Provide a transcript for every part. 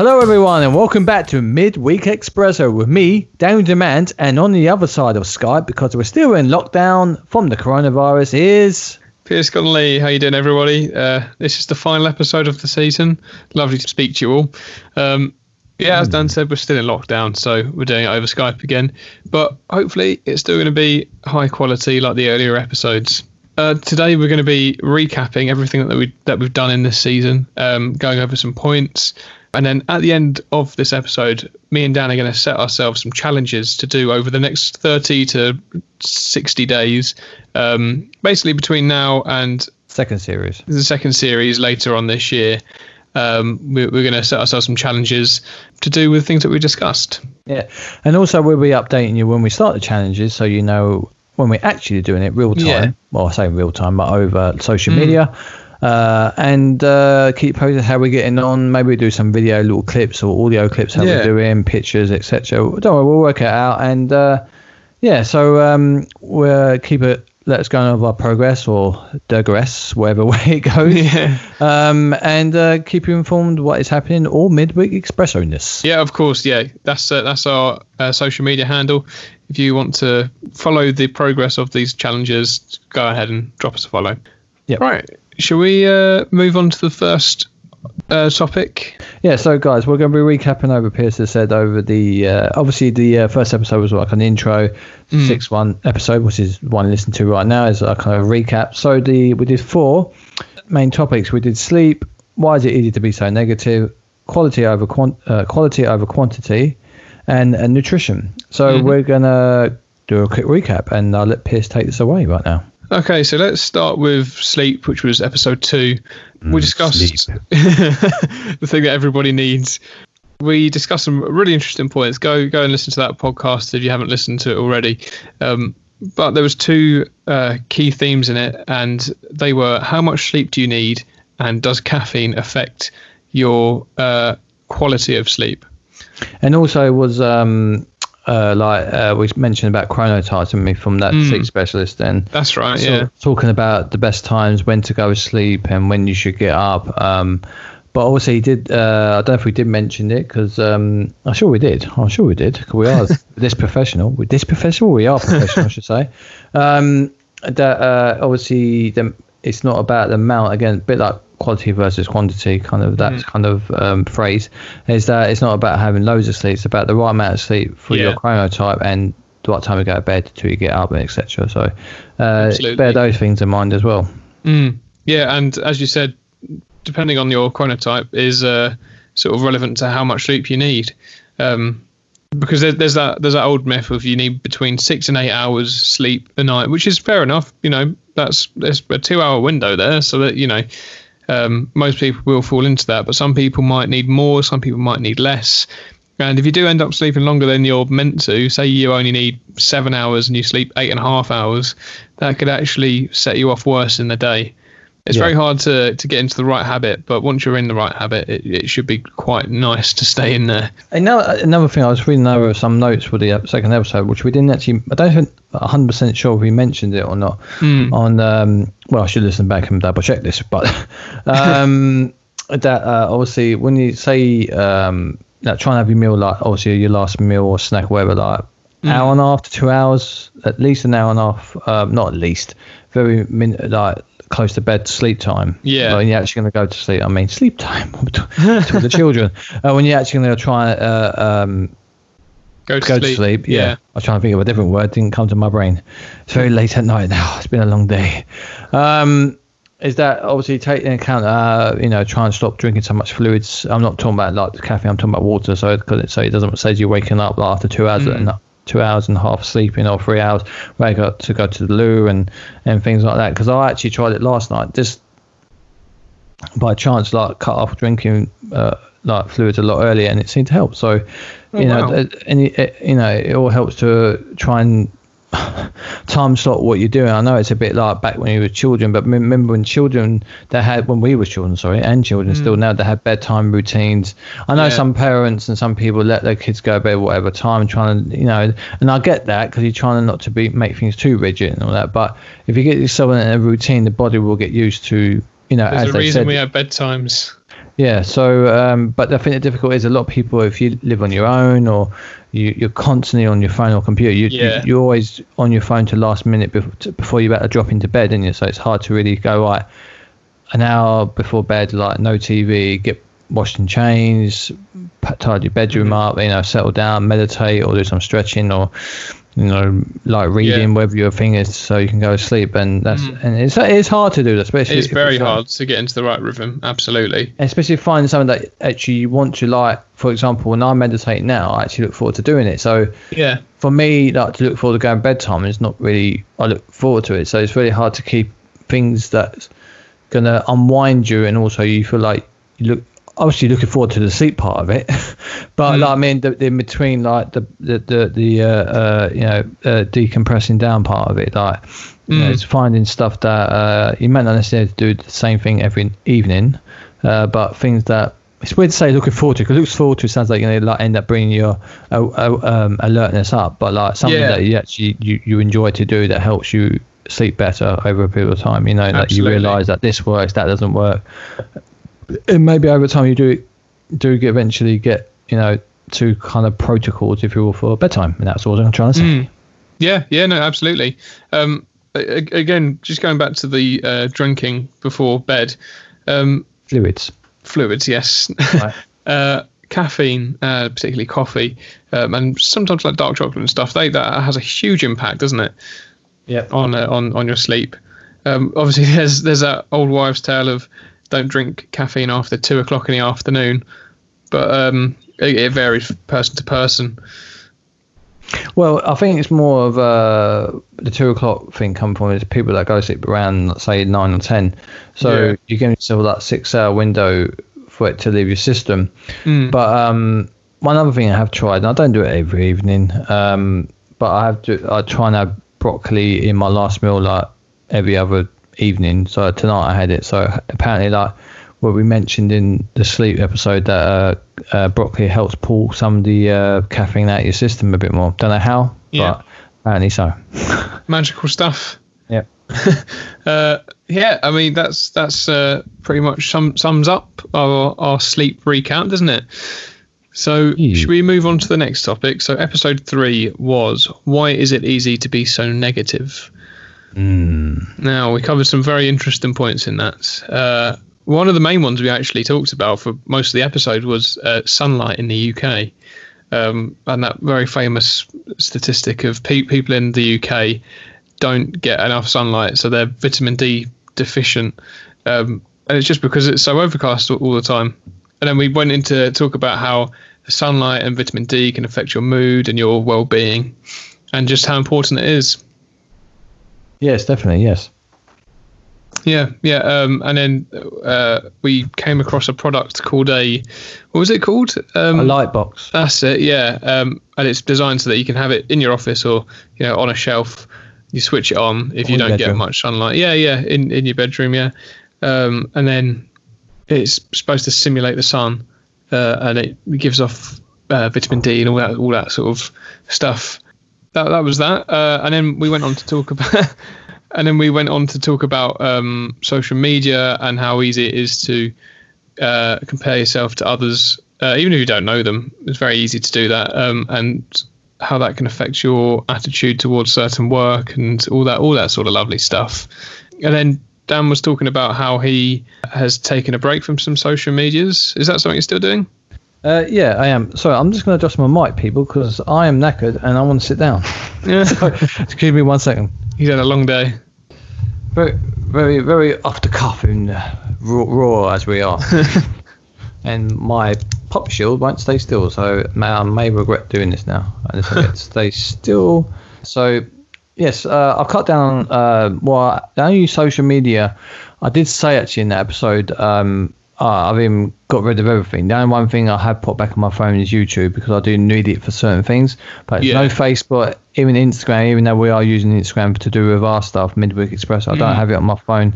Hello, everyone, and welcome back to Midweek Expresso with me, Daniel Demant, and on the other side of Skype, because we're still in lockdown from the coronavirus, is Pierce Connerly. How you doing, everybody? Uh, this is the final episode of the season. Lovely to speak to you all. Um, yeah, as Dan said, we're still in lockdown, so we're doing it over Skype again. But hopefully, it's still going to be high quality like the earlier episodes. Uh, today, we're going to be recapping everything that we that we've done in this season, um, going over some points, and then at the end of this episode, me and Dan are going to set ourselves some challenges to do over the next 30 to 60 days, um, basically between now and second series. the second series later on this year. Um, we, we're going to set ourselves some challenges to do with things that we discussed. Yeah, and also we'll be updating you when we start the challenges, so you know when we're actually doing it real time. Yeah. Well, I say real time, but over social media. Uh, and uh, keep posting how we're getting on. Maybe we do some video little clips or audio clips how Yeah. we're doing, pictures, etc. Don't worry, we'll work it out. And uh, yeah, so um, we'll keep it. Let us go over our progress or digress, wherever way it goes. Yeah. Um, and uh, keep you informed what is happening all midweek expresso-ness. Yeah, of course. Yeah, that's uh, that's our uh, social media handle. If you want to follow the progress of these challenges, go ahead and drop us a follow. Yep. Right. Shall we uh, move on to the first uh, topic? Yeah, so guys, we're going to be recapping over Pierce has said over the uh, obviously the uh, first episode was like an intro, six one episode, which is one to listen to right now is a kind of recap. So the we did four main topics. We did sleep. Why is it easy to be so negative? Quality over quant- uh, quality over quantity, and, and nutrition. So we're gonna do a quick recap, and I'll let Pierce take this away right now. Okay, so let's start with sleep, which was episode two. we discussed the thing that everybody needs. We discussed some really interesting points. Go go and listen to that podcast if you haven't listened to it already. Um, but there was two uh, key themes in it, and they were how much sleep do you need, and does caffeine affect your uh, quality of sleep? And also was um uh like uh, we mentioned about chronotypes and me from that sleep specialist then. That's right. So, yeah. talking about the best times when to go to sleep and when you should get up. Um, but also he did. Uh, I don't know if we did mention it because um, I'm sure we did. I'm sure we did 'cause we are this professional. We're this professional. We are professional, I should say. Um, that uh, obviously the, it's not about the amount. Again, a bit like quality versus quantity, kind of that kind of um, phrase. Is that it's not about having loads of sleep. It's about the right amount of sleep for your chronotype and the right time to go to bed till you get up, etc. So uh, bear those things in mind as well. Mm. Yeah, and as you said, depending on your chronotype, is uh, sort of relevant to how much sleep you need. Um, because there, there's that there's that old myth of you need between six and eight hours sleep a night, which is fair enough. You know, that's there's a two hour window there, so that you know um, most people will fall into that. But some people might need more, some people might need less. And if you do end up sleeping longer than you're meant to, say you only need seven hours and you sleep eight and a half hours, that could actually set you off worse in the day. It's Yeah. very hard to, to get into the right habit, but once you're in the right habit, it, it should be quite nice to stay in there. Now another thing, I was reading over some notes for the uh, second episode, which we didn't actually. I don't think 100 percent sure if we mentioned it or not. On um, well, I should listen back and double check this, but um, that uh, obviously when you say um, like try and have your meal like obviously your last meal or snack, whatever, like hour and a half to two hours, at least an hour and a half. Um, not at least, very min- like close to bed sleep time. Yeah. When you're actually going to go to sleep, I mean sleep time to the children. Uh, when you're actually going to try uh, um, Go to go sleep. to sleep. Yeah. I was trying to think of a different word. Didn't come to my brain. It's very late at night now. It's been a long day. Um, is that obviously take into account, uh, you know, try and stop drinking so much fluids. I'm not talking about like the caffeine. I'm talking about water. So because it, so it doesn't say you're waking up like, after two hours and two hours and a half sleeping or three hours where I got to go to the loo and and things like that. Because I actually tried it last night. Just by chance, like cut off drinking uh, like fluids a lot earlier, and it seemed to help. So, you know, wow. and it- you know, it all helps to try and time slot what you're doing. I know it's a bit like back when you were children, but remember when children they had when we were children, sorry, and children still mm. now they had bedtime routines. I know Yeah. some parents and some people let their kids go to bed whatever time, trying to you know, and I get that because you're trying not to be make things too rigid and all that. But if you get yourself in a routine, the body will get used to. You know, There's as a reason said, we have bedtimes. Yeah. So, um, but I think the difficulty is a lot of people, if you live on your own or you, you're constantly on your phone or computer, you, Yeah. you, are always on your phone to last minute before, before you're about to drop into bed, and you? So it's hard to really go right an hour before bed, like no TV, get washed and changed, tidy your bedroom Mm-hmm. up, you know, settle down, meditate, or do some stretching, or you know, like reading, Yeah. whatever your fingers so you can go to sleep. And that's mm. and it's it's hard to do that, especially It's very like- uh, hard to get into the right rhythm. Absolutely. especially finding something that actually you want to like. For example, when I meditate now, I actually look forward to doing it. So Yeah. for me, like to look forward to going to bedtime is not really. I look forward to it, so it's really hard to keep things that's gonna unwind you, and also you feel like you look. Obviously, looking forward to the sleep part of it, but Mm. like I mean, the, the in between, like the the the, the uh, uh, you know uh, decompressing down part of it, like you know, Mm. it's finding stuff that uh, you might not necessarily do the same thing every evening, uh, but things that it's weird to say looking forward to because looking forward to sounds like you know like end up bringing your uh, um, alertness up, but like something Yeah. that you actually you, you enjoy to do that helps you sleep better over a period of time. You know that you realise that this works, that doesn't work, and maybe over time you do do get eventually get you know to kind of protocols if you will for bedtime, and that's all I'm trying to say. Mm. Yeah, yeah, no, absolutely. Um, again, just going back to the uh, drinking before bed, um, Fluids. fluids, yes. Right. uh, caffeine, uh, particularly coffee, um, and sometimes like dark chocolate and stuff. They that has a huge impact, doesn't it, Yeah. on uh, on on your sleep? Um, obviously, there's there's that old wives' tale of don't drink caffeine after two o'clock in the afternoon, but um, it, it varies person to person. Well, I think it's more of uh, the two o'clock thing come from is people that go to sleep around, let's say nine or ten. So Yeah. you give yourself that six hour window for it to leave your system. Mm. But um, one other thing I have tried, and I don't do it every evening, um, but I have to. I try and have broccoli in my last meal like every other evening. So tonight I had it. So apparently, like what we mentioned in the sleep episode, that uh, uh, broccoli helps pull some of the uh, caffeine out of your system a bit more. Don't know how, Yeah. but apparently so. Magical stuff. Yeah. Uh, yeah, I mean that's that's uh, pretty much sum, sums up our, our sleep recount, doesn't it? So should we move on to the next topic? So episode three was why is it easy to be so negative? Mm. Now we covered some very interesting points in that. Uh, one of the main ones we actually talked about for most of the episode was uh, sunlight in the UK, um, and that very famous statistic of pe- people in the UK don't get enough sunlight, so they're vitamin D deficient, um, and it's just because it's so overcast all, all the time. And then we went into talk about how sunlight and vitamin D can affect your mood and your well-being, and just how important it is. Yes, definitely. Yes. Yeah, yeah. Um, and then uh, we came across a product called a, what was it called? Um, A light box. That's it. Yeah. Um, and it's designed so that you can have it in your office or you know on a shelf. You switch it on if you Or your don't get much sunlight. Yeah, yeah. In in your bedroom. Yeah. Um, and then it's supposed to simulate the sun, uh, and it gives off uh, vitamin D and all that all that sort of stuff. That that was that. Uh, and then we went on to talk about. And then we went on to talk about um, social media and how easy it is to uh, compare yourself to others, uh, even if you don't know them. It's very easy to do that, um, and how that can affect your attitude towards certain work and all that, all that sort of lovely stuff. And then Dan was talking about how he has taken a break from some social medias. Is that something you're still doing? Uh, yeah, I am. Sorry, I'm just going to adjust my mic, people, because I am knackered and I want to sit down. Yeah, give me one second. he's had a long day. Very, very, very off the cuff and uh, raw, raw as we are. and my pop shield won't stay still, so may, I may regret doing this now. I just want to stay still. So, yes, uh, I've cut down. Uh, well, I use social media. I did say actually in that episode. Um, uh, I've even got rid of everything. The only one thing I have put back on my phone is YouTube because I do need it for certain things. But Yeah. no Facebook, even Instagram, even though we are using Instagram to do with our stuff, Midweek Express, I don't Mm. have it on my phone.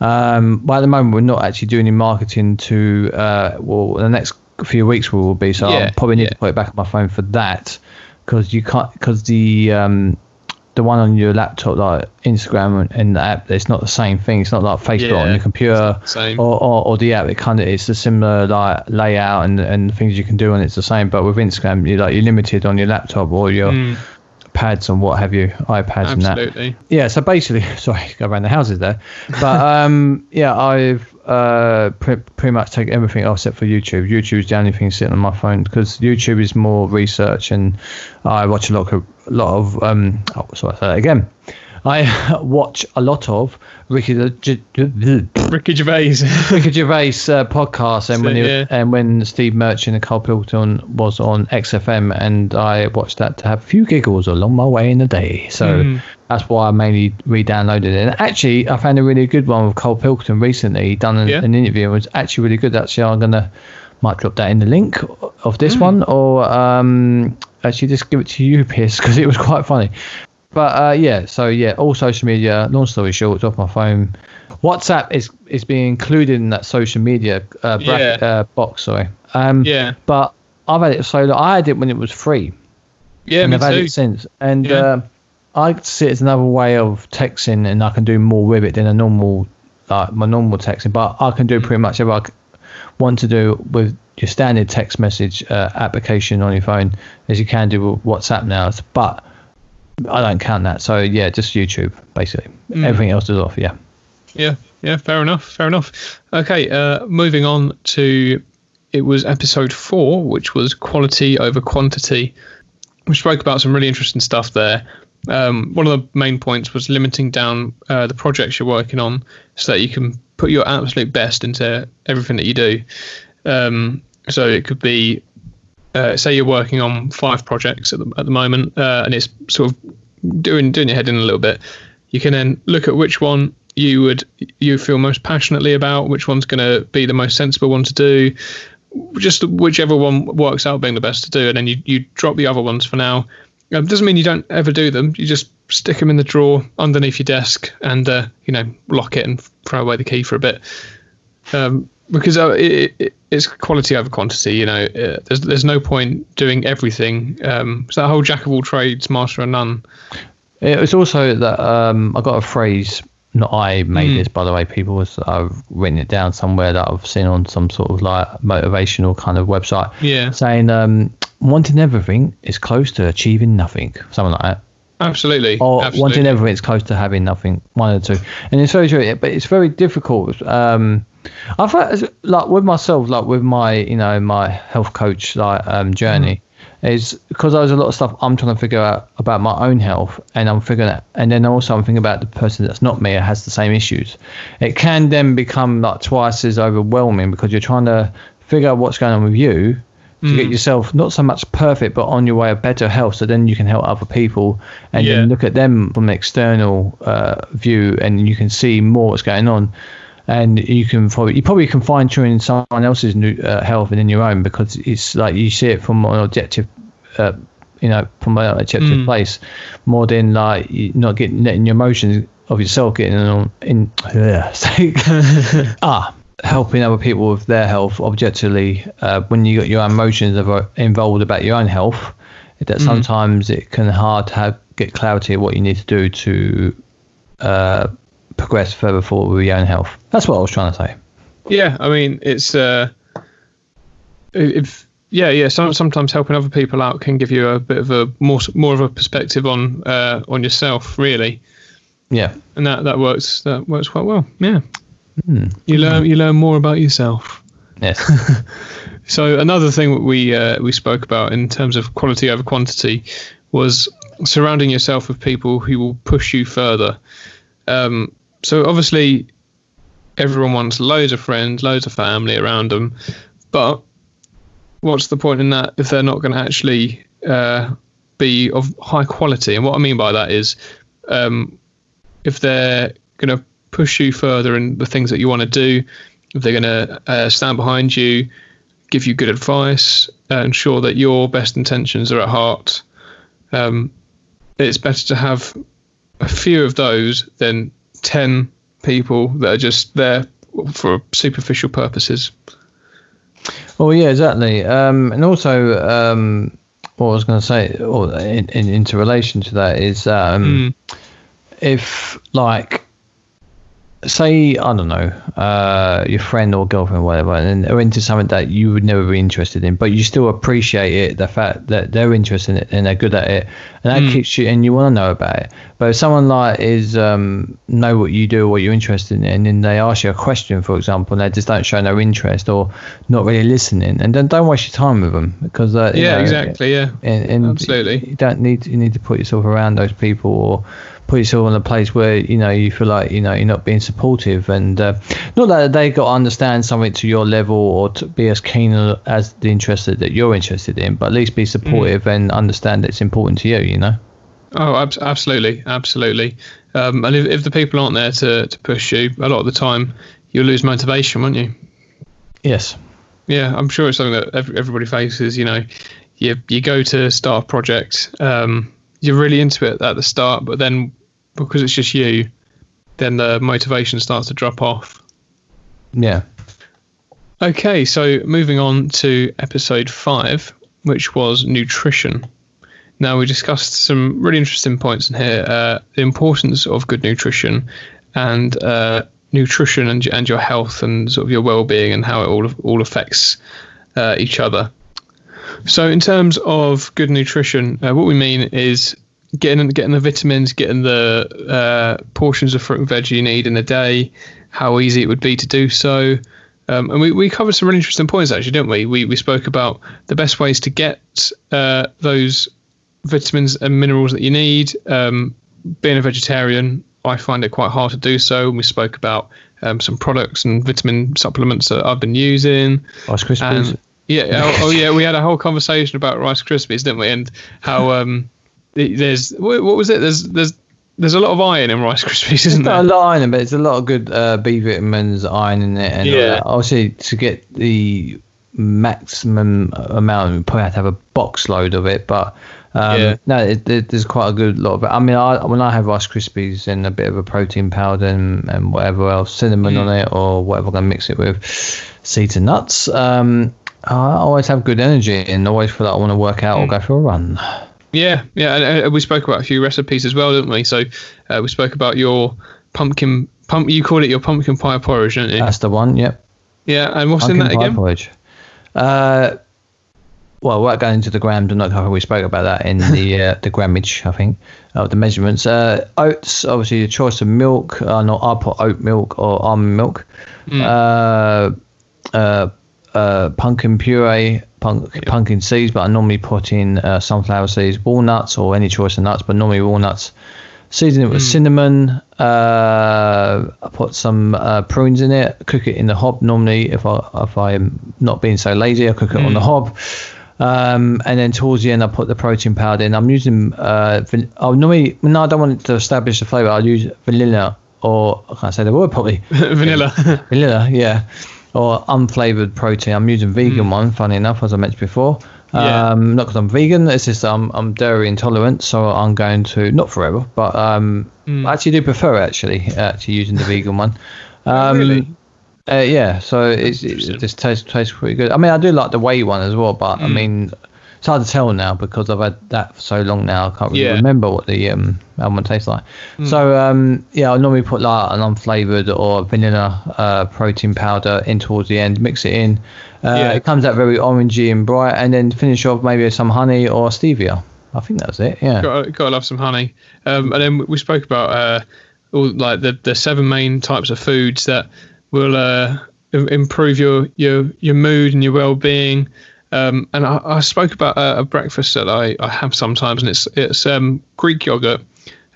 Um, but at the moment, we're not actually doing any marketing to, uh, well, the next few weeks we will be. So Yeah, I'll probably need yeah. to put it back on my phone for that because you can't, because the, um, the one on your laptop, like Instagram and, the app, it's not the same thing. It's not like Facebook on Yeah, your computer or, or, or the app. It kind of it's a similar like layout and and things you can do, and it's the same. But with Instagram, you like you're limited on your laptop or your Mm, pads and what have you, iPads and that. Yeah, so basically, sorry, go around the houses there, but um, yeah, I've uh, pre- pretty much taken everything else except for YouTube. YouTube's the only thing sitting on my phone because YouTube is more research, and I watch a lot of lot of um. Oh, sorry, say that again. I watch a lot of Ricky Ricky Gervais. Ricky Gervais uh, podcast, and when he, Yeah. and when Steve Merchant and Carl Pilton was on XFM, and I watched that to have a few giggles along my way in the day. So Mm. that's why I mainly re-downloaded it. And actually, I found a really good one with Carl Pilton recently. He done an, Yeah. an interview. It was actually really good. Actually, I'm gonna might drop that in the link of this Mm. one, or um, actually just give it to you, Pierce, because it was quite funny. But uh, yeah, so yeah, all social media. Long story short, it's off my phone. WhatsApp is is being included in that social media uh, bracket, Yeah. uh, box. Sorry. Um, yeah. But I've had it so long. I had it when it was free, Yeah, and me I've had too. it since. And Yeah. uh, I see it as another way of texting, and I can do more with it than a normal, like my normal texting. But I can do pretty much whatever Want to do with your standard text message uh, application on your phone, as you can do with WhatsApp now. But I don't count that. So yeah, just YouTube basically. Mm. Everything else is off. Yeah. Yeah, yeah, fair enough, fair enough. Okay, uh, moving on to it was episode four, which was quality over quantity. We spoke about some really interesting stuff there. Um, one of the main points was limiting down uh, the projects you're working on so that you can put your absolute best into everything that you do. Um, so it could be, uh, say, you're working on five projects at the, at the moment, uh, and it's sort of doing doing your head in a little bit. You can then look at which one you would you feel most passionately about, which one's going to be the most sensible one to do, just whichever one works out being the best to do, and then you you drop the other ones for now. Um, doesn't mean you don't ever do them. You just stick them in the drawer underneath your desk and uh, you know lock it and throw away the key for a bit. Um, because uh, it, it, it's quality over quantity. You know, uh, there's there's no point doing everything. Um, it's that whole jack of all trades, master of none. It was also that um, I got a phrase. Not I made Mm. this, by the way. People, was, I've written it down somewhere that I've seen on some sort of like motivational kind of website, Yeah, saying um, wanting everything is close to achieving nothing, something like that. absolutely. Or absolutely. wanting everything is close to having nothing. One or two, and it's very true. But it's very difficult. Um, I find like with myself, like with my you know my health coach like um, journey, is because there's a lot of stuff I'm trying to figure out about my own health, and I'm figuring out, and then also I'm thinking about the person that's not me or has the same issues. It can then become like twice as overwhelming because you're trying to figure out what's going on with you to get yourself not so much perfect, but on your way of better health. So then you can help other people and Yeah. then look at them from an external uh, view, and you can see more what's going on. And you can probably you probably can fine tune someone else's new, uh, health and in your own because it's like you see it from an objective, uh, you know, from an objective Mm. place, more than like not getting letting your emotions of yourself getting on in. Yeah, ah, helping other people with their health objectively uh, when you got your emotions are involved about your own health that sometimes it can hard to have, get clarity of what you need to do to uh, progress further forward with your own health that's what i was trying to say Yeah, I mean, it's uh, if yeah, yeah. Some, sometimes helping other people out can give you a bit of a more more of a perspective on uh, on yourself, really, yeah and that that works that works quite well. Yeah, you learn you learn more about yourself. yes So another thing that we uh, we spoke about in terms of quality over quantity was surrounding yourself with people who will push you further. Um, so obviously, everyone wants loads of friends, loads of family around them, but what's the point in that if they're not going to actually uh, be of high quality? And what I mean by that is, um, if they're going to push you further in the things that you want to do, if they're going to uh, stand behind you, give you good advice, uh, ensure that your best intentions are at heart. Um, it's better to have a few of those than 10 people that are just there for superficial purposes. Well, yeah, exactly. Um, and also, um, what I was going to say, or in, in, into relation to that, is um, Mm. if like say I don't know uh, your friend or girlfriend or whatever, and they're into something that you would never be interested in, but you still appreciate it, the fact that they're interested in it and they're good at it, and that Mm. keeps you and you want to know about it. But if someone like is um, know what you do, or what you're interested in, and then they ask you a question, for example, and they just don't show no interest or not really listening, and then don't waste your time with them because uh, Yeah, know, exactly. Yeah. and, and Absolutely. you don't need you need to put yourself around those people or put yourself in a place where you know you feel like you know you're not being supportive and uh, not that they got to understand something to your level or to be as keen as the interest that you're interested in but at least be supportive and understand it's important to you you know Oh, ab- absolutely, absolutely. Um, and if, if the people aren't there to, to push you, a lot of the time you'll lose motivation, won't you? yes Yeah, I'm sure it's something that ev- everybody faces. You know, you you go to start a project, um, you're really into it at the start, but then because it's just you, then the motivation starts to drop off. yeah Okay, so moving on to episode five, which was nutrition. Now, we discussed some really interesting points in here uh, the importance of good nutrition and uh, nutrition and, and your health and sort of your well being and how it all, all affects uh, each other. So, in terms of good nutrition, uh, what we mean is getting getting the vitamins, getting the uh, portions of fruit and veg you need in a day, how easy it would be to do so. Um, and we, we covered some really interesting points actually, didn't we? We we spoke about the best ways to get uh, those vitamins and minerals that you need. Um, being a vegetarian, I find it quite hard to do so. We spoke about um, some products and vitamin supplements that I've been using. Rice Krispies And yeah, oh, oh yeah, we had a whole conversation about Rice Krispies, didn't we? And how um, there's what was it? There's there's there's a lot of iron in Rice Krispies, isn't not a lot of iron, but it's a lot of good uh, B vitamins, iron in it, and Yeah. that. obviously to get the maximum amount, you probably have to have a box load of it. But um, Yeah. no, it, it, there's quite a good lot of it. I mean, I, when I have Rice Krispies and a bit of a protein powder and, and whatever else, cinnamon on it or whatever I'm gonna mix it with, seeds and nuts. Um, I always have good energy and always feel like I want to work out or go for a run. Yeah, yeah. And, uh, we spoke about a few recipes as well, didn't we? So uh, we spoke about your pumpkin pump. You called it your pumpkin pie porridge, didn't you? That's the one. Yep. yeah. And what's Pumpkin in that pie again? porridge. Uh, well, without going into the grams, I'm not sure we spoke about that in the uh, the grammage, I think, of the measurements. Uh, oats, obviously, the choice of milk. Uh, not I put oat milk or almond milk. Uh, uh, uh, pumpkin puree, punk, pumpkin seeds, but I normally put in uh, sunflower seeds, walnuts, or any choice of nuts, but normally walnuts. Season it with cinnamon. Uh, I put some uh, prunes in it. Cook it in the hob. Normally, if I if I'm not being so lazy, I cook it on the hob. Um, and then towards the end, I put the protein powder in. I'm using. Uh, van- oh, normally, no, I don't want it to establish the flavor. I'll use vanilla or I can't say the word probably. Vanilla. vanilla, yeah, or unflavored protein. I'm using vegan one, funny enough, as I mentioned before. Yeah. Um, not because I'm vegan, it's just I'm, I'm dairy intolerant, so I'm going to not forever, but um, I actually do prefer actually actually using the vegan one. Um, really? uh, yeah, so it's, it just tastes tastes pretty good. I mean, I do like the whey one as well, but I Mm. mean, it's hard to tell now because I've had that for so long now. I can't really Yeah. Mm. remember what the um almond tastes like. So um yeah, I normally put like an unflavored or vanilla uh, protein powder in towards the end, mix it in. Uh, Yeah. It comes out very orangey and bright, and then finish off maybe with some honey or stevia. I think that's it. Yeah. got got to love some honey. Um, and then we spoke about uh, all like the the seven main types of foods that will uh, improve your your your mood and your well being. Um, and I, I spoke about a, a breakfast that I, I have sometimes, and it's it's um, Greek yogurt,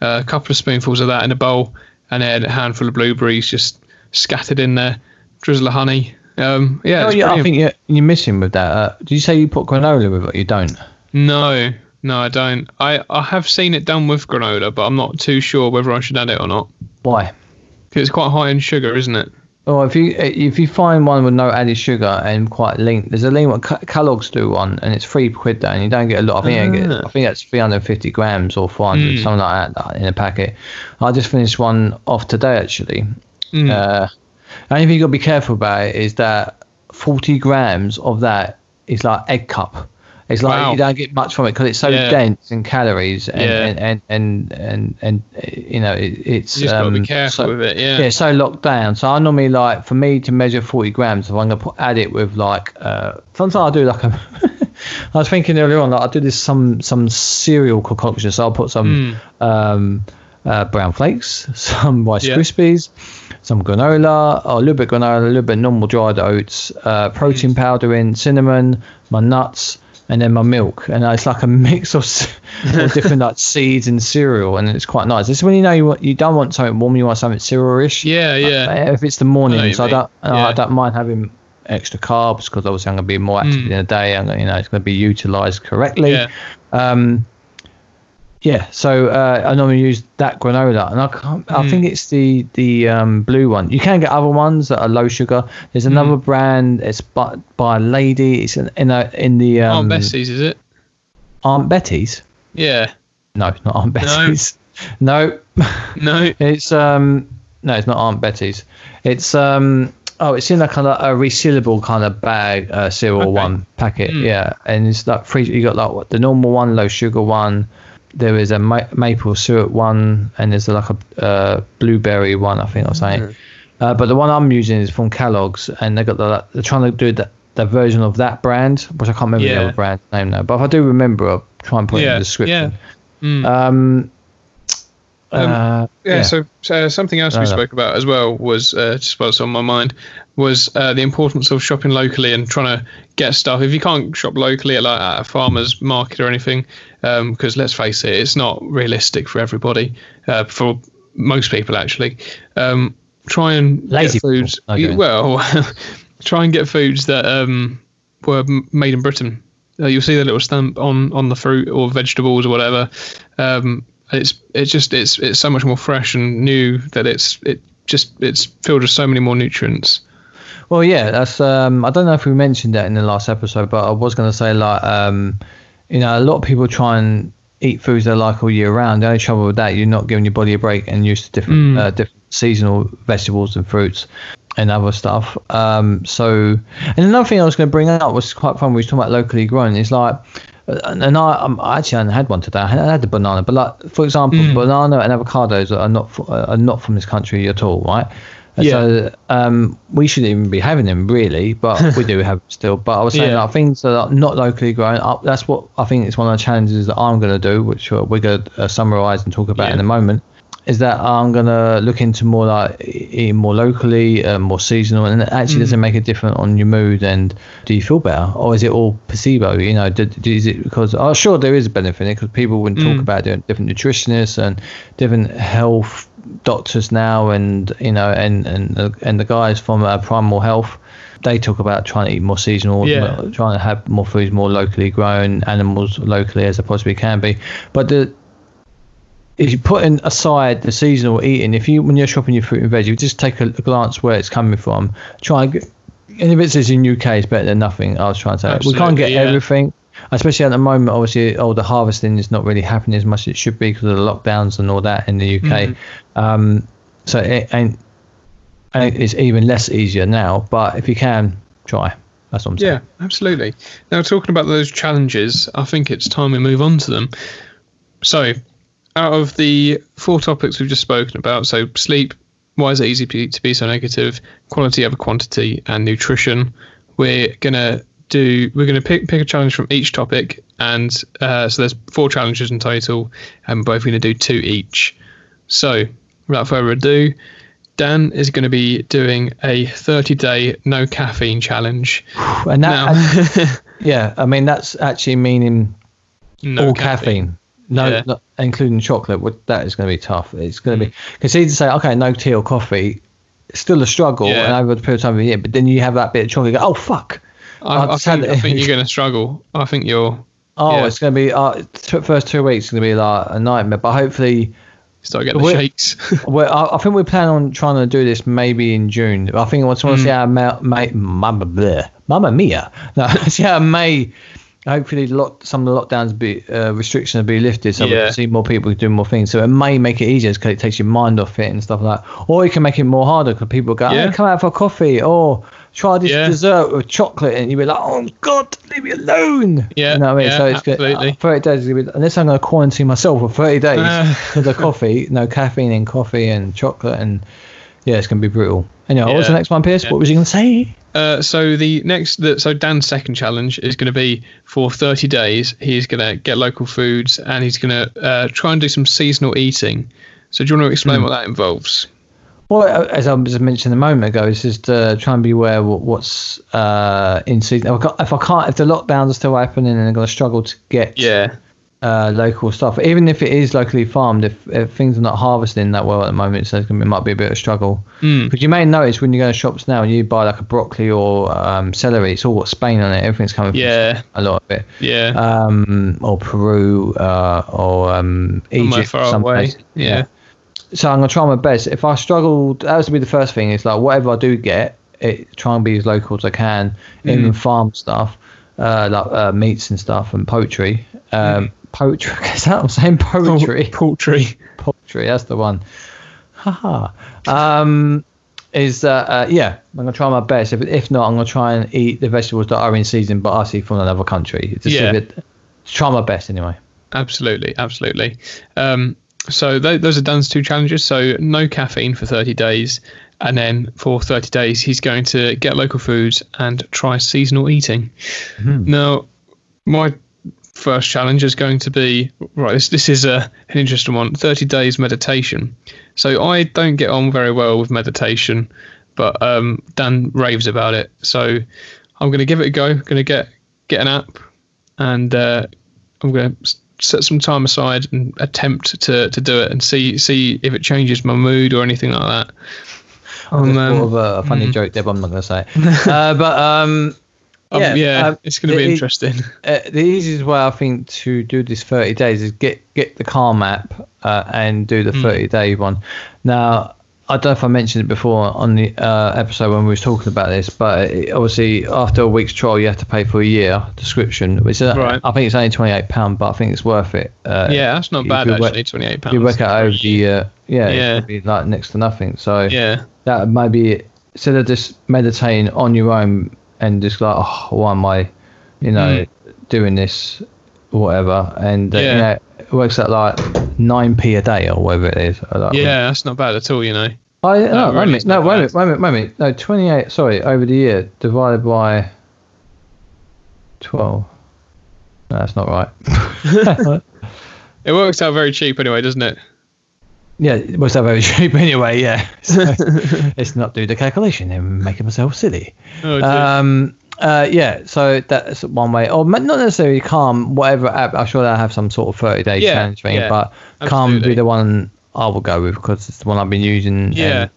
uh, a couple of spoonfuls of that in a bowl, and then a handful of blueberries just scattered in there, drizzle of honey. Um, yeah, Oh yeah, I think you're, you're missing with that. Uh, did you say you put granola with it? You don't. No, no, I don't. I, I have seen it done with granola, but I'm not too sure whether I should add it or not. Why? 'Cause it's quite high in sugar, isn't it? Well, if you if you find one with no added sugar and quite lean, there's a lean one. Ke- Kellogg's do one, and it's three quid though, and you don't get a lot. I think you get, Ah. I think that's 350 grams or 400, Mm. something like that, in a packet. I just finished one off today actually. Mm. Uh, the only thing you got to be careful about is that 40 grams of that is like egg cup. It's like Wow. you don't get much from it because it's so Yeah. dense in calories and Yeah. and, and, and and and you know it, it's You just um, be careful so- with it. Yeah. yeah, so locked down. So I normally like for me to measure forty grams. If I'm gonna put, add it with like, uh, sometimes I do like a. I was thinking earlier on, like I do this some some cereal concoction. So I'll put some um, uh, brown flakes, some Rice Yeah. Krispies, some granola, a little bit granola, a little bit normal dried oats, uh, protein powder in, cinnamon, my nuts, and then my milk. And it's like a mix of, of different like seeds and cereal, and it's quite nice. This is when you know you want, you don't want something warm, you want something cereal-ish. Yeah, yeah. Uh, If it's the morning, you so I don't, I don't mind having extra carbs because obviously I'm going to be more active Mm. in the day. and you know, it's going to be utilized correctly. Yeah. Um, yeah, so uh, I normally use that granola, and I can't, I Mm. think it's the the um, blue one. You can get other ones that are low sugar. There's Mm. another brand. It's by, by a lady. It's in in, a, in the um, Aunt Bessie's, is it? Aunt Betty's. Yeah. No, it's not Aunt Betty's. No, No. it's um no, it's not Aunt Betty's. It's um oh, it's in a kind of a resealable kind of bag, uh, cereal Okay. one packet. Mm. Yeah, and it's like free. You got like what the normal one, low sugar one. There is a ma- maple syrup one, and there's like a uh, blueberry one, I think I was saying. Uh, but the one I'm using is from Kellogg's, and they got the they're trying to do the, the version of that brand, which I can't remember the other brand name now. But if I do remember, I'll try and put it in the description. Mm. Um, Um, uh, yeah, so, so something else No, we no. spoke about as well was uh, just what's on my mind was uh, the importance of shopping locally and trying to get stuff. If you can't shop locally at like at a farmer's market or anything, because let's face it, it's not realistic for everybody. Uh, for most people, actually, um, try and Lazy get foods. Okay. Well, try and get foods that um, were made in Britain. Uh, you'll see the little stamp on on the fruit or vegetables or whatever. Um, it's it's just it's it's so much more fresh and new that it's it just it's filled with so many more nutrients. Well, yeah, that's. Um, I don't know if we mentioned that in the last episode, but I was going to say like, um, you know, a lot of people try and eat foods they like all year round. The only trouble with that, you're not giving your body a break and used to different, Mm. uh, different seasonal vegetables and fruits and other stuff. Um, so, and another thing I was going to bring up was quite fun. We was talking about locally grown. It's like, uh, and I, um, I actually hadn't had one today. I had the banana, but like for example, Mm. banana and avocados are not f- are not from this country at all, right? Yeah. So um, we shouldn't even be having them really, but we do have still. But I was saying Yeah. like, things that are not locally grown up. That's what I think is one of the challenges that I'm going to do, which uh, we're going to uh, summarise and talk about Yeah. in a moment. Is that I'm going to look into more like eating more locally, uh, more seasonal, and it actually doesn't make a difference on your mood. And do you feel better, or is it all placebo? You know, do, do, is it because? Oh, sure, there is a benefit in it because people would talk Mm. about doing different nutritionists and different health doctors now, and you know, and and the- and the guys from uh, Primal Health, they talk about trying to eat more seasonal, Yeah. trying to have more foods more locally grown, animals locally as they possibly can be. But the if you put in aside the seasonal eating, if you when you're shopping your fruit and veg, you just take a, a glance where it's coming from. Try and get, and if it says in UK, it's better than nothing. I was trying to say we can't get yeah. everything, especially at the moment. Obviously, all the harvesting is not really happening as much as it should be because of the lockdowns and all that in the UK. Mm-hmm. Um, so it ain't, and it's even less easier now. But if you can, try. That's what I'm saying. Yeah, absolutely. Now talking about those challenges, I think it's time we move on to them. So, out of the four topics we've just spoken about, so sleep, why is it easy to be so negative, quality over quantity, and nutrition, we're gonna do we're gonna pick pick a challenge from each topic, and uh, so there's four challenges in total, and we're both gonna do two each. So, without further ado, Dan is going to be doing a 30 day no caffeine challenge. And that, Now, and- yeah, I mean that's actually meaning no all caffeine. No, Yeah. not, including chocolate. What that is going to be tough. It's going to be because you to say okay, no tea or coffee, it's still a struggle, Yeah. and over the period of time of the year. But then you have that bit of chocolate. You go, oh fuck. I, I've I, think, I think you're going to struggle. I think you're Oh, Yeah. it's going to be uh, t- first two weeks is going to be like a nightmare. But hopefully, start getting the shakes. well, I, I think we plan on trying to do this maybe in June. I think I want to Mm. see how ma- ma- Mamma, Mamma Mia. No, see how May. Hopefully, lot, some of the lockdowns be uh, restrictions will be lifted, so we can see more people doing more things. So it may make it easier because it takes your mind off it and stuff like that. Or you can make it more harder because people go, Yeah. "Hey, come out for coffee," or try this Yeah. dessert with chocolate, and you'd be like, "Oh God, leave me alone." Yeah, you know what I mean. yeah, so it's good. Uh, Thirty days is gonna be, unless I'm going to quarantine myself for thirty days Uh. with the coffee, no caffeine in coffee and chocolate, and yeah, it's going to be brutal. Anyway, what was the next one, Pierce? Yeah. What was you going to say? Uh, so the next, the, so Dan's second challenge is going to be for 30 days. He's going to get local foods and he's going to uh, try and do some seasonal eating. So do you want to explain what that involves? Well, as I was mentioned a moment ago, it's just uh, try and be aware what, what's uh, in season. If I, can't, if I can't, if the lockdowns are still happening and I'm going to struggle to get Yeah, uh, local stuff, even if it is locally farmed, if, if things are not harvesting that well at the moment, so it's gonna be, it might be a bit of a struggle. Mm. You may notice when you go to shops now and you buy like a broccoli or um, celery, it's all got Spain on it. Everything's coming from Yeah. a lot of it. yeah. Um, or Peru uh, or um, Egypt. far some away. place. Yeah. So I'm gonna try my best. If I struggle, that has to be the first thing. It's like whatever I do get, it try and be as local as I can, even farm stuff, uh, like uh, meats and stuff and poultry. Um, Poultry. Is that what I'm saying? Poultry. Poultry. Poultry. That's the one. Haha. Um, is uh, uh, yeah, I'm gonna try my best. If if not, I'm gonna try and eat the vegetables that are in season, but I see from another country. Yeah. it, try my best anyway. Absolutely, absolutely. Um, so th- those are Dan's two challenges. So no caffeine for 30 days, and then for 30 days he's going to get local foods and try seasonal eating. Now, my first challenge is going to be right. This this is a an interesting one. 30 days meditation. So I don't get on very well with meditation, but um, Dan raves about it. So I'm going to give it a go. Going to get get an app, and uh, I'm going to set some time aside and attempt to, to do it and see see if it changes my mood or anything like that. Um, It's um, sort of a funny joke there, but I'm not going to say it. uh, but um, um, yeah, yeah, um, it's going to be the- interesting. uh, the easiest way I think to do this 30 days is get get the Calm app uh, and do the 30 day one. Now, I don't know if I mentioned it before on the uh, episode when we was talking about this, but it, obviously after a week's trial, you have to pay for a year subscription, which uh, Right. I think it's only 28 pound, but I think it's worth it. Uh, yeah, that's not bad work- actually. Twenty eight If you work out over the year, yeah, Yeah. be like next to nothing. So Yeah, that maybe instead of just meditating on your own and just like, oh, why am I, you know, doing this, whatever, and uh. Yeah. you know, it works out like nine p a day or whatever it is. Like, yeah, that's not bad at all. You know. I, no, No, wait a really, minute, no, wait a minute, wait a minute, wait a minute. No, twenty eight. Sorry, over the year divided by twelve. No, that's not right. It works out very cheap anyway, doesn't it? Yeah, it was that very cheap anyway. Yeah, so, let's not do the calculation and making myself silly. Oh. Um, uh, yeah, so that's one way. Or not necessarily Calm, whatever app. I'm sure they'll have some sort of 30 day Yeah, challenge thing, yeah, but Calm would be the one I will go with because it's the one I've been using. Yeah. And,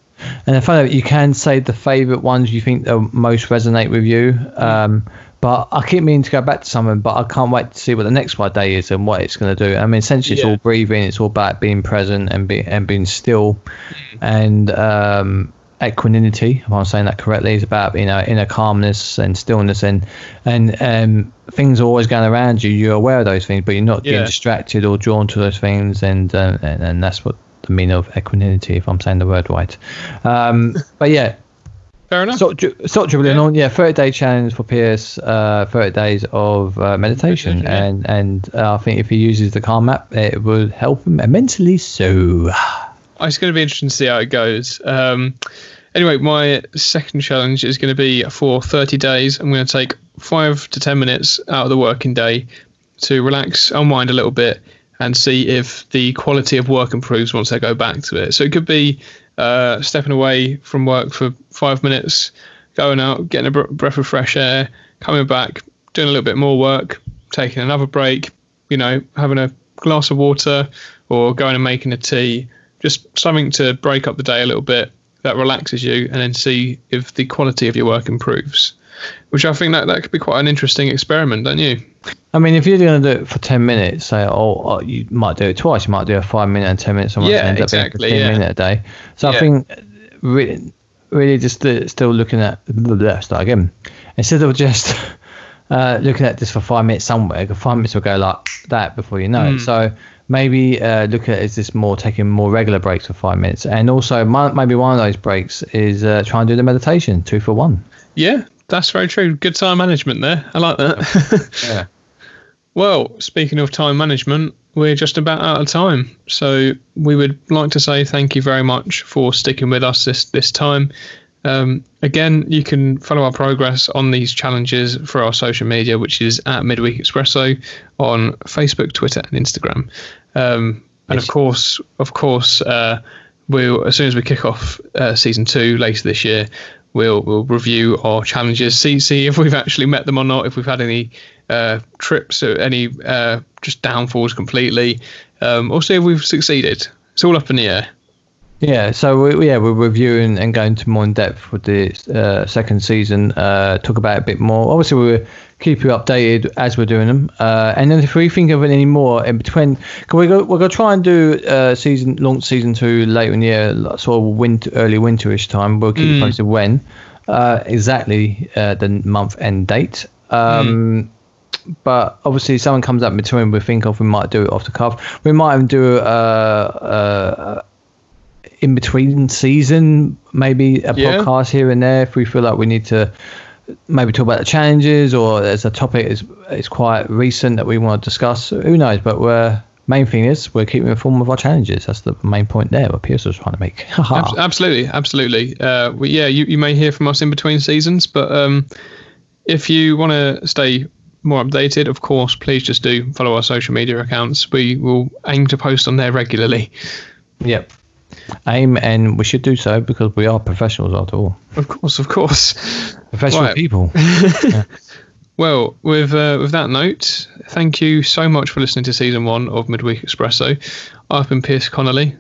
and the fact that you can say the favourite ones you think that most resonate with you. Um, but I keep meaning to go back to something, but I can't wait to see what the next day is and what it's going to do. I mean, essentially, it's Yeah. all breathing. It's all about being present and be, and being still, Mm. and um, equanimity. If I'm saying that correctly, is about you know inner calmness and stillness, and and um, things are always going around you. You're aware of those things, but you're not Yeah. getting distracted or drawn to those things, and uh, and, and that's what the meaning of equanimity, if I'm saying the word right. Um, but yeah, Fair enough. Dri- stop dribbling Yeah. on. Yeah, 30 day challenge for Pierce, uh, 30 days of uh, meditation. Yeah. And and uh, I think if he uses the Calm app, it will help him immensely. So, it's going to be interesting to see how it goes. Um, anyway, my second challenge is going to be for 30 days. I'm going to take five to 10 minutes out of the working day to relax, unwind a little bit, and see if the quality of work improves once I go back to it. So it could be uh, stepping away from work for five minutes, going out, getting a br- breath of fresh air, coming back, doing a little bit more work, taking another break, you know, having a glass of water or going and making a tea, just something to break up the day a little bit that relaxes you and then see if the quality of your work improves. Which I think that, that could be quite an interesting experiment, don't you? I mean, if you're going to do it for 10 minutes, say, oh, oh, you might do it twice. You might do a five minute and 10 minutes. Someone Yeah, end up being exactly, 15 yeah. minute a day. So I think really, really just uh, still looking at, blah, start again. Instead of just uh, looking at this for five minutes somewhere, five minutes will go like that before you know Hmm. it. So maybe uh, look at is this more taking more regular breaks for five minutes. And also, my, maybe one of those breaks is uh, try and do the meditation, two for one. Yeah, that's very true. Good time management there. I like that. Yeah. Well, speaking of time management, we're just about out of time. So we would like to say thank you very much for sticking with us this this time. Um, again, you can follow our progress on these challenges for our social media, which is at Midweek Expresso on Facebook, Twitter, and Instagram. Um, and of course, of course, uh, we'll as soon as we kick off uh, season two later this year, we'll we'll review our challenges, see see if we've actually met them or not, if we've had any uh, trips or any uh, just downfalls completely, um, or see if we've succeeded. It's all up in the air. Yeah, so we, yeah, we're reviewing and going to more in depth with the uh, second season. Uh, talk about a bit more. Obviously, we'll keep you updated as we're doing them. Uh, and then if we think of any more in between, can we go? We're gonna try and do uh, season launch season two later in the year, sort of winter, early winterish time. We'll keep you posted when uh, exactly uh, the month and date. Um, But obviously, if someone comes up in between, we think of we might do it off the cuff. We might even do uh, uh, in between season, maybe a Yeah. podcast here and there if we feel like we need to maybe talk about the challenges or there's a topic is is quite recent that we want to discuss. Who knows? But we're main thing is we're keeping informed of our challenges. That's the main point there. What Pierce was trying to make. Absolutely, absolutely. Uh, we, yeah, you, you may hear from us in between seasons, but um, if you want to stay more updated, of course, please just do follow our social media accounts. We will aim to post on there regularly. yep. Aim and we should do so because we are professionals after all. Of course, of course. Professional Right. people. Well, with uh, with that note, thank you so much for listening to season one of Midweek Expresso. I've been Pierce Connerly.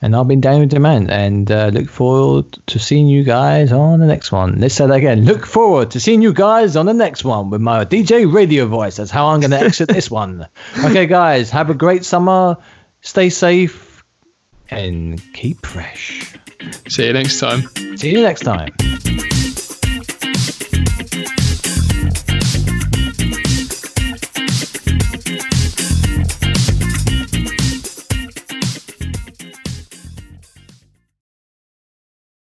And I've been Daniel Demant and uh, look forward to seeing you guys on the next one. Let's say that again. Look forward to seeing you guys on the next one with my DJ radio voice. That's how I'm going to exit this one. Okay, guys, have a great summer. Stay safe and keep fresh. See you next time. See you next time.